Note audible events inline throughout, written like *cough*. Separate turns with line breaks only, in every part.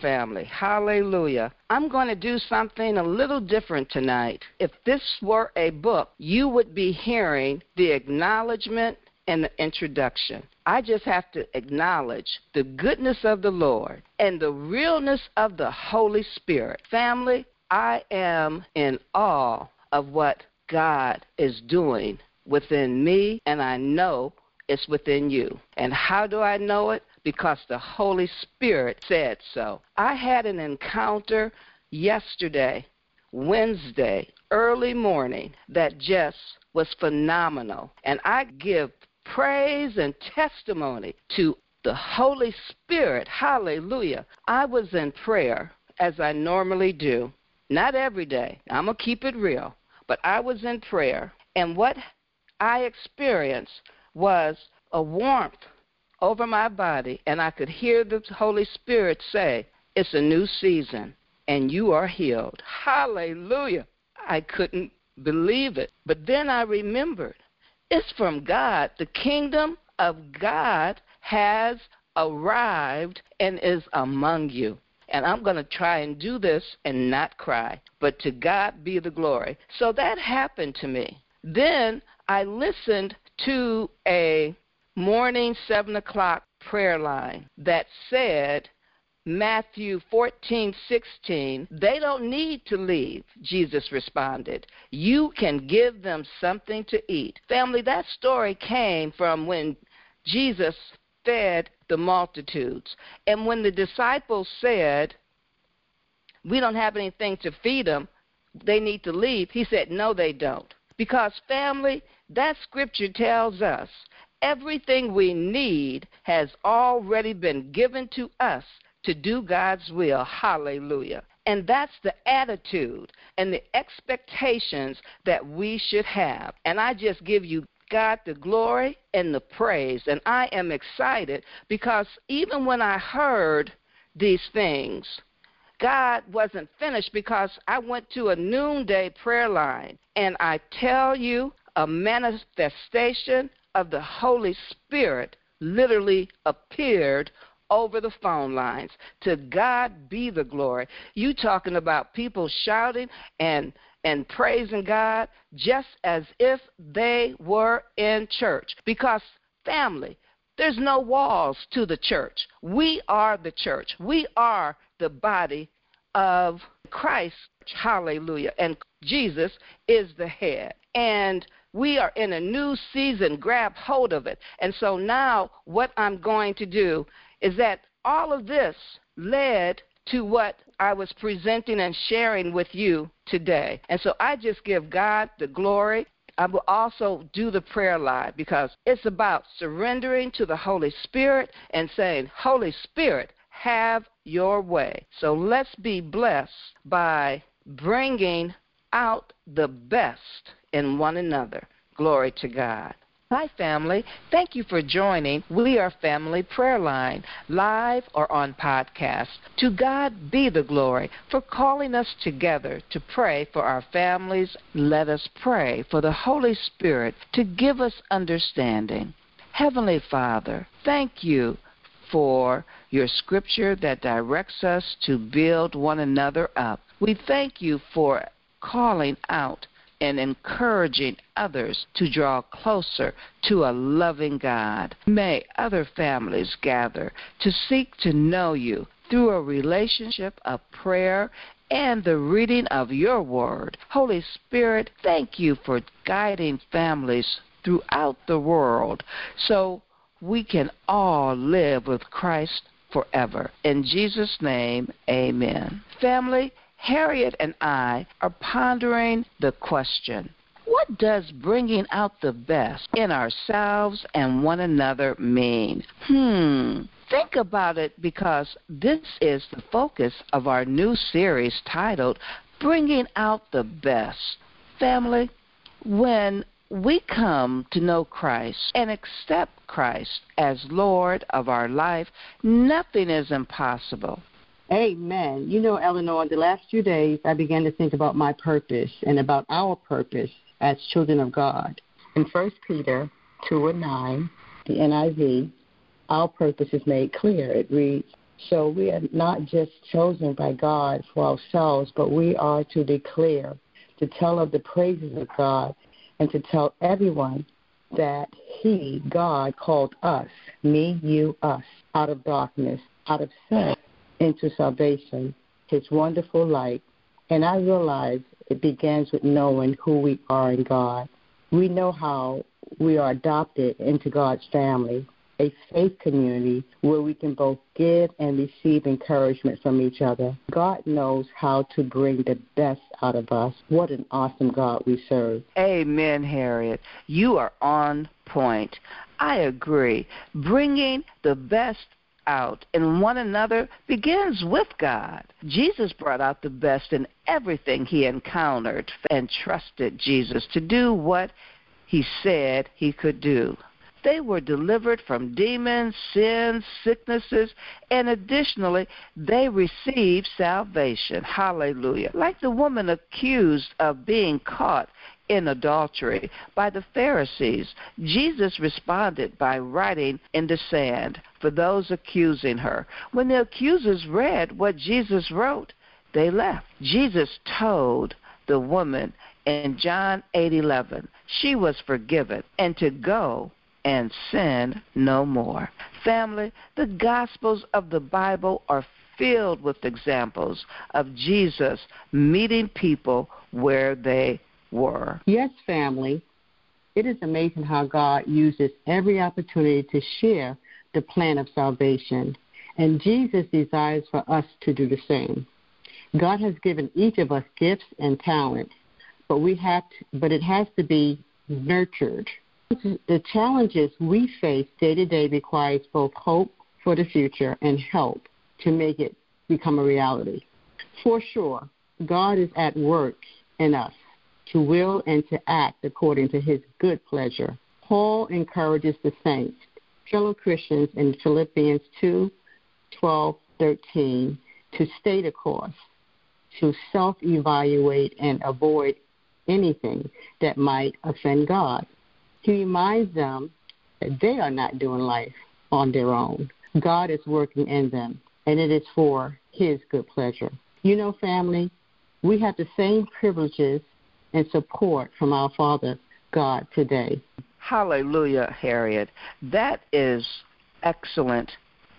Family. Hallelujah. I'm going to do something a little different tonight. If this were a book, you would be hearing the acknowledgement and the introduction. I just have to acknowledge the goodness of the Lord and the realness of the Holy Spirit. Family, I am in awe of what God is doing within me, and I know it's within you. And how do I know it? Because the Holy Spirit said so. I had an encounter yesterday, Wednesday, early morning, that just was phenomenal. And I give praise and testimony to the Holy Spirit. Hallelujah. I was in prayer as I normally do. Not every day. I'm going to keep it real. But I was in prayer. And what I experienced was a warmth over my body. And I could hear the Holy Spirit say, It's a new season and you are healed. Hallelujah. I couldn't believe it. But then I remembered it's from God. The kingdom of God has arrived and is among you. And I'm going to try and do this and not cry. But to God be the glory. So that happened to me. Then I listened to a morning 7 o'clock prayer line that said, Matthew 14, 16, they don't need to leave, Jesus responded. You can give them something to eat. Family, that story came from when Jesus fed the multitudes. And when the disciples said, We don't have anything to feed them, they need to leave, he said, No, they don't. Because, family, that scripture tells us everything we need has already been given to us to do God's will. Hallelujah. And that's the attitude and the expectations that we should have. And I just give you God the glory and the praise. And I am excited because even when I heard these things, God wasn't finished because I went to a noonday prayer line. And I tell you, a manifestation of the Holy Spirit literally appeared over the phone lines. To God be the glory. You talking about people shouting and and praising God just as if they were in church. Because family, there's no walls to the church. We are the church. We are the body of Christ. Hallelujah. And Jesus is the head. And we are in a new season. Grab hold of it. And so now, what I'm going to do is that all of this led to what I was presenting and sharing with you today. And so I just give God the glory. I will also do the prayer live because it's about surrendering to the Holy Spirit and saying, Holy Spirit, have your way. So let's be blessed by bringing out the best in one another. Glory to God. Hi, family. Thank you for joining We Are Family Prayer Line, live or on podcast. To God be the glory for calling us together to pray for our families. Let us pray for the Holy Spirit to give us understanding. Heavenly Father, thank you for your scripture that directs us to build one another up. We thank you for calling out and encouraging others to draw closer to a loving God. May other families gather to seek to know you through a relationship of prayer and the reading of your word. Holy Spirit, thank you for guiding families throughout the world so we can all live with Christ forever. In Jesus' name, amen. Family, Harriet and I are pondering the question what does bringing out the best in ourselves and one another mean? Hmm. Think about it because this is the focus of our new series titled Bringing Out the Best. Family, when we come to know Christ and accept Christ as Lord of our life, nothing is impossible.
Amen. You know, Eleanor, the last few days I began to think about my purpose and about our purpose as children of God. In 1 Peter 2 and 9, the NIV, our purpose is made clear. It reads, So we are not just chosen by God for ourselves, but we are to declare, to tell of the praises of God, and to tell everyone that He, God, called us, me, you, us, out of darkness, out of sin, into salvation, His wonderful light. And I realize it begins with knowing who we are in God. We know how we are adopted into God's family, a faith community where we can both give and receive encouragement from each other. God knows how to bring the best out of us. What an awesome God we serve.
Amen, Harriet. You are on point. I agree. Bringing the best out in one another begins with God. Jesus brought out the best in everything he encountered and trusted Jesus to do what he said he could do. They were delivered from demons, sins, sicknesses, and additionally, they received salvation. Hallelujah. Like the woman accused of being caught in adultery by the Pharisees, Jesus responded by writing in the sand for those accusing her. When the accusers read what Jesus wrote, they left. Jesus told the woman in John 8:11 she was forgiven and to go and sin no more. Family, the Gospels of the Bible are filled with examples of Jesus meeting people where they were.
Yes, family. It is amazing how God uses every opportunity to share the plan of salvation, and Jesus desires for us to do the same. God has given each of us gifts and talents, but we have to, but it has to be nurtured the challenges we face day to day requires both hope for the future and help to make it become a reality. For sure, God is at work in us to will and to act according to his good pleasure. Paul encourages the saints, fellow Christians in Philippians 2 12, 13, to stay the course, to self evaluate and avoid anything that might offend God. He reminds them that they are not doing life on their own. God is working in them, and it is for His good pleasure. You know, family, we have the same privileges and support from our Father God today.
Hallelujah, Harriet. That is excellent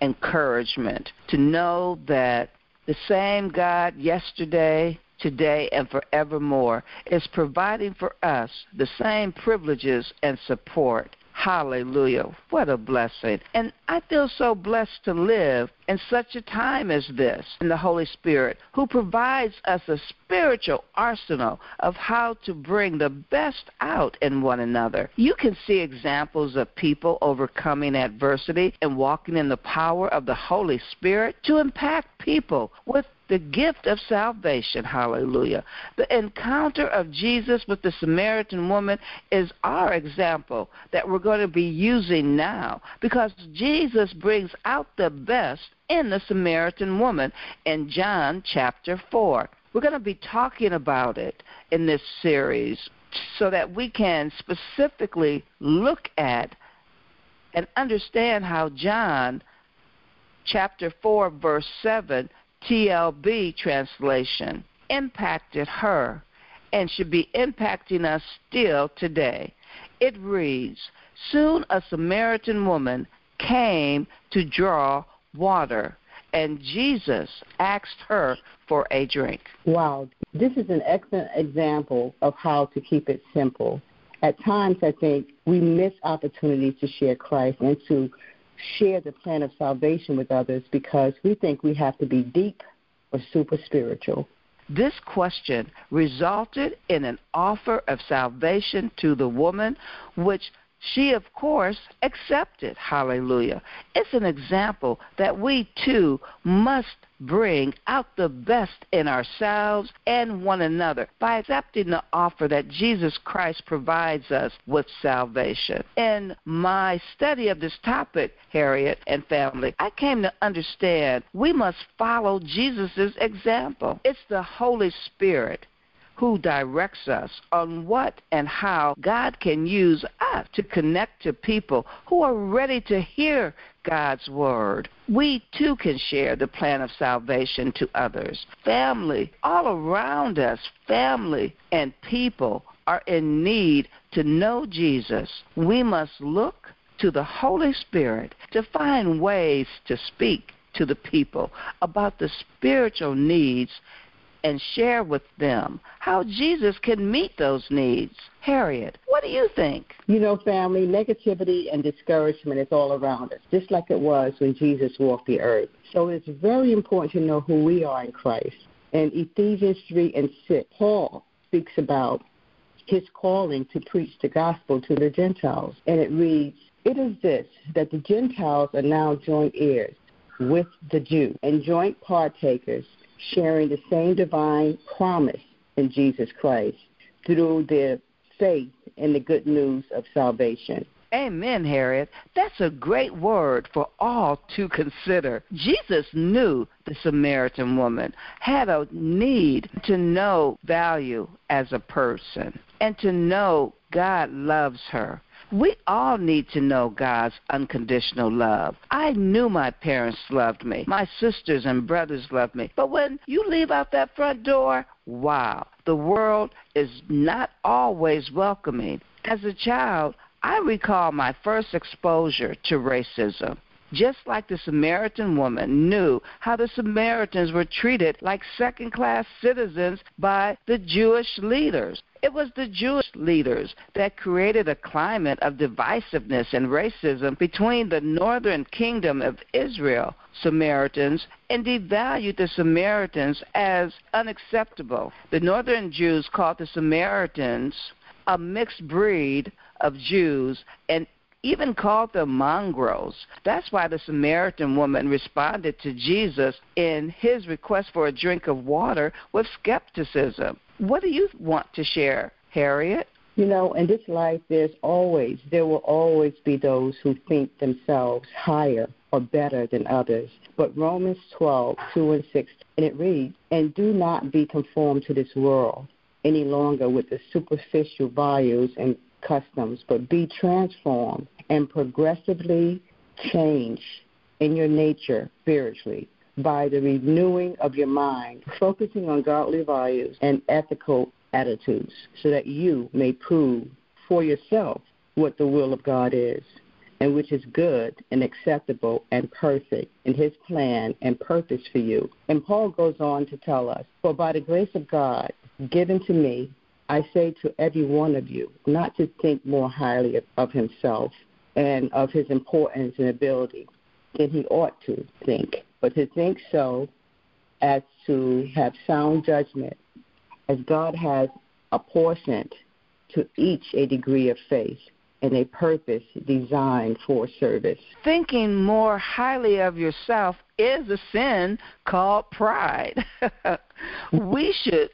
encouragement to know that the same God yesterday, today and forevermore, is providing for us the same privileges and support. Hallelujah. What a blessing. And I feel so blessed to live in such a time as this in the Holy Spirit, who provides us a spiritual arsenal of how to bring the best out in one another. You can see examples of people overcoming adversity and walking in the power of the Holy Spirit to impact people with the gift of salvation. Hallelujah. The encounter of Jesus with the Samaritan woman is our example that we're going to be using now because Jesus brings out the best in the Samaritan woman in John chapter 4. We're going to be talking about it in this series so that we can specifically look at and understand how John chapter 4 verse 7 TLB translation impacted her and should be impacting us still today. It reads Soon a Samaritan woman came to draw water, and Jesus asked her for a drink.
Wow, this is an excellent example of how to keep it simple. At times, I think we miss opportunities to share Christ and to share the plan of salvation with others because we think we have to be deep or super spiritual.
This question resulted in an offer of salvation to the woman, which she, of course, accepted. Hallelujah. It's an example that we too must bring out the best in ourselves and one another by accepting the offer that Jesus Christ provides us with salvation. In my study of this topic, Harriet and family, I came to understand we must follow Jesus' example. It's the Holy Spirit who directs us on what and how God can use us to connect to people who are ready to hear God's word. We too can share the plan of salvation to others. Family, all around us, family and people are in need to know Jesus. We must look to the Holy Spirit to find ways to speak to the people about the spiritual needs and share with them how Jesus can meet those needs. Harriet, what do you think?
You know, family, negativity and discouragement is all around us, just like it was when Jesus walked the earth. So it's very important to know who we are in Christ. In Ephesians 3 and 6, Paul speaks about his calling to preach the gospel to the Gentiles. And it reads, It is this, that the Gentiles are now joint heirs with the Jew and joint partakers sharing the same divine promise in Jesus Christ through their faith in the good news of salvation.
Amen, Harriet. That's a great word for all to consider. Jesus knew the Samaritan woman had a need to know value as a person and to know God loves her. We all need to know God's unconditional love. I knew my parents loved me. My sisters and brothers loved me. But when you leave out that front door, wow, the world is not always welcoming. As a child, I recall my first exposure to racism just like the Samaritan woman knew how the Samaritans were treated like second class citizens by the Jewish leaders. It was the Jewish leaders that created a climate of divisiveness and racism between the northern kingdom of Israel, Samaritans, and devalued the Samaritans as unacceptable. The northern Jews called the Samaritans a mixed breed of Jews and even called them mongrels. That's why the Samaritan woman responded to Jesus in his request for a drink of water with skepticism. What do you want to share, Harriet?
You know, in this life, there's always, there will always be those who think themselves higher or better than others. But Romans 12, 2 and 6, and it reads, And do not be conformed to this world any longer with the superficial values and customs, but be transformed and progressively change in your nature spiritually by the renewing of your mind, focusing on godly values and ethical attitudes, so that you may prove for yourself what the will of God is, and which is good and acceptable and perfect in His plan and purpose for you. And Paul goes on to tell us, For by the grace of God given to me, I say to every one of you not to think more highly of, of himself and of his importance and ability than he ought to think, but to think so as to have sound judgment, as God has apportioned to each a degree of faith and a purpose designed for service.
Thinking more highly of yourself is a sin called pride. *laughs* we should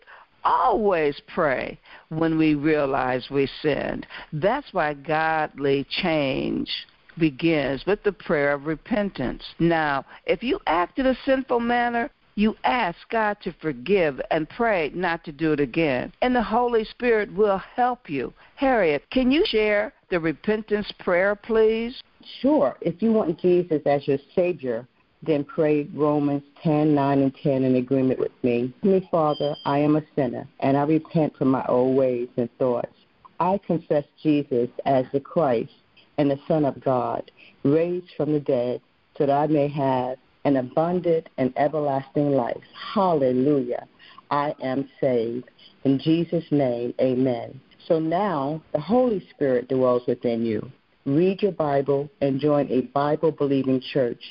always pray when we realize we sinned. That's why godly change begins with the prayer of repentance. Now, if you act in a sinful manner, you ask God to forgive and pray not to do it again. And the Holy Spirit will help you. Harriet, can you share the repentance prayer, please?
Sure. If you want Jesus as your Savior, then pray Romans 10, 9, and 10 in agreement with me. Me, Father, I am a sinner, and I repent from my old ways and thoughts. I confess Jesus as the Christ and the Son of God, raised from the dead, so that I may have an abundant and everlasting life. Hallelujah. I am saved. In Jesus' name, amen. So now the Holy Spirit dwells within you. Read your Bible and join a Bible believing church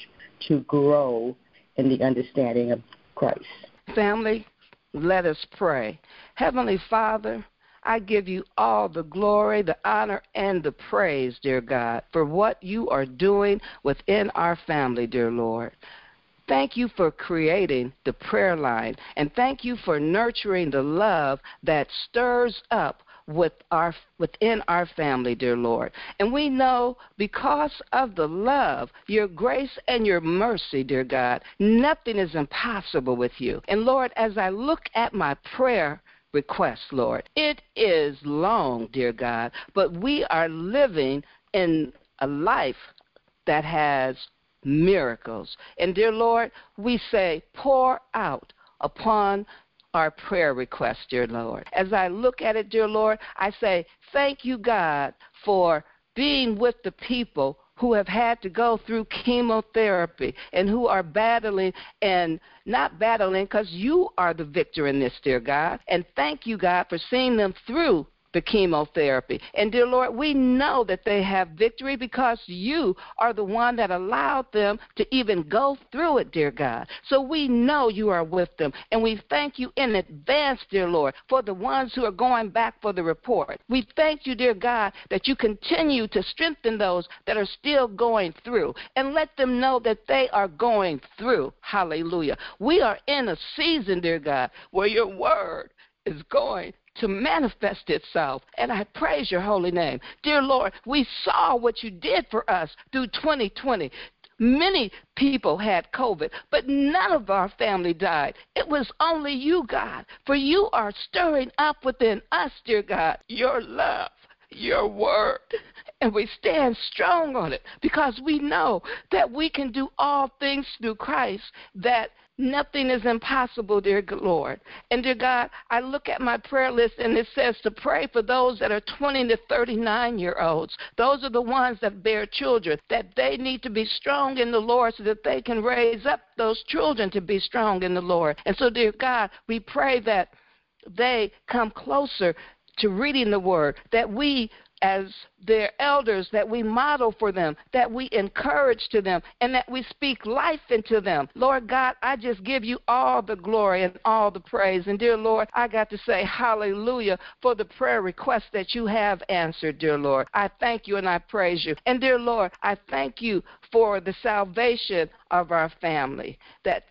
to grow in the understanding of Christ.
Family, let us pray. Heavenly Father, I give you all the glory, the honor, and the praise, dear God, for what you are doing within our family, dear Lord. Thank you for creating the prayer line, and thank you for nurturing the love that stirs up with our within our family, dear Lord. And we know because of the love, your grace and your mercy, dear God, nothing is impossible with you. And Lord, as I look at my prayer request, Lord. It is long, dear God, but we are living in a life that has miracles. And dear Lord, we say, pour out upon our prayer request, dear Lord. As I look at it, dear Lord, I say, thank you, God, for being with the people who have had to go through chemotherapy and who are battling and not battling because you are the victor in this, dear God. And thank you, God, for seeing them through the chemotherapy. And dear Lord, we know that they have victory because you are the one that allowed them to even go through it, dear God. So we know you are with them. And we thank you in advance, dear Lord, for the ones who are going back for the report. We thank you, dear God, that you continue to strengthen those that are still going through and let them know that they are going through. Hallelujah. We are in a season, dear God, where your word is going to manifest itself. And I praise your holy name. Dear Lord, we saw what you did for us through 2020. Many people had COVID, but none of our family died. It was only you, God, for you are stirring up within us, dear God, your love, your word. And we stand strong on it because we know that we can do all things through Christ that Nothing is impossible, dear Lord. And dear God, I look at my prayer list and it says to pray for those that are 20 to 39 year olds. Those are the ones that bear children, that they need to be strong in the Lord so that they can raise up those children to be strong in the Lord. And so, dear God, we pray that they come closer to reading the word, that we as their elders, that we model for them, that we encourage to them, and that we speak life into them. Lord God, I just give you all the glory and all the praise. And dear Lord, I got to say hallelujah for the prayer request that you have answered, dear Lord. I thank you and I praise you. And dear Lord, I thank you for the salvation of our family that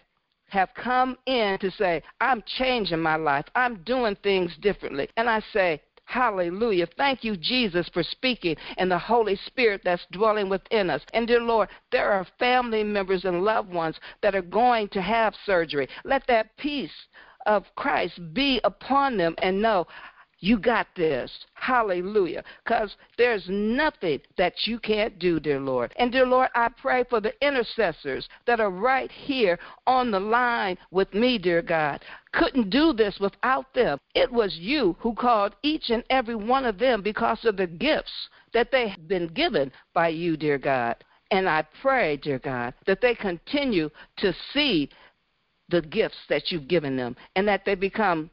have come in to say, I'm changing my life. I'm doing things differently. And I say, Hallelujah. Thank you, Jesus, for speaking and the Holy Spirit that's dwelling within us. And dear Lord, there are family members and loved ones that are going to have surgery. Let that peace of Christ be upon them and know you got this. Hallelujah. Because there's nothing that you can't do, dear Lord. And, dear Lord, I pray for the intercessors that are right here on the line with me, dear God. Couldn't do this without them. It was you who called each and every one of them because of the gifts that they have been given by you, dear God. And I pray, dear God, that they continue to see the gifts that you've given them and that they become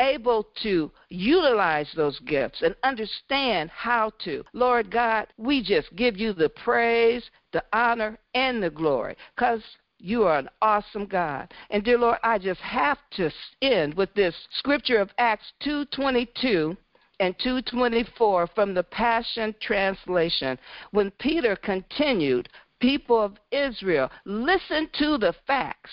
able to utilize those gifts and understand how to. Lord God, we just give you the praise, the honor, and the glory because you are an awesome God. And dear Lord, I just have to end with this scripture of Acts 2:22 and 224 from the Passion Translation. When Peter continued people of Israel, listen to the facts.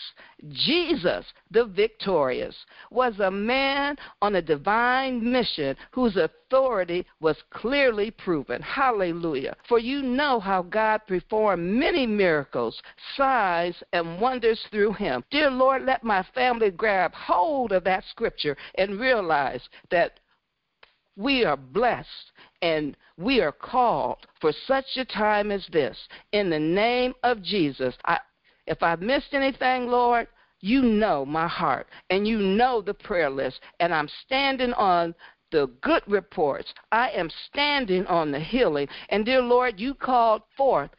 Jesus, the victorious, was a man on a divine mission whose authority was clearly proven. Hallelujah. For you know how God performed many miracles, signs, and wonders through him. Dear Lord, let my family grab hold of that scripture and realize that we are blessed and we are called for such a time as this. In the name of Jesus. I, if I've missed anything, Lord, you know my heart and you know the prayer list. And I'm standing on the good reports. I am standing on the healing. And dear Lord, you called forth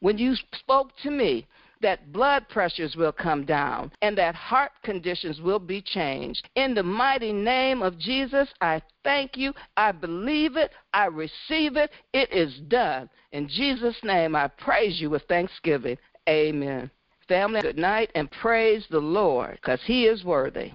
when you spoke to me that blood pressures will come down and that heart conditions will be changed. In the mighty name of Jesus, I thank you. I believe it. I receive it. It is done. In Jesus' name, I praise you with thanksgiving. Amen. Family, good night and praise the Lord because he is worthy.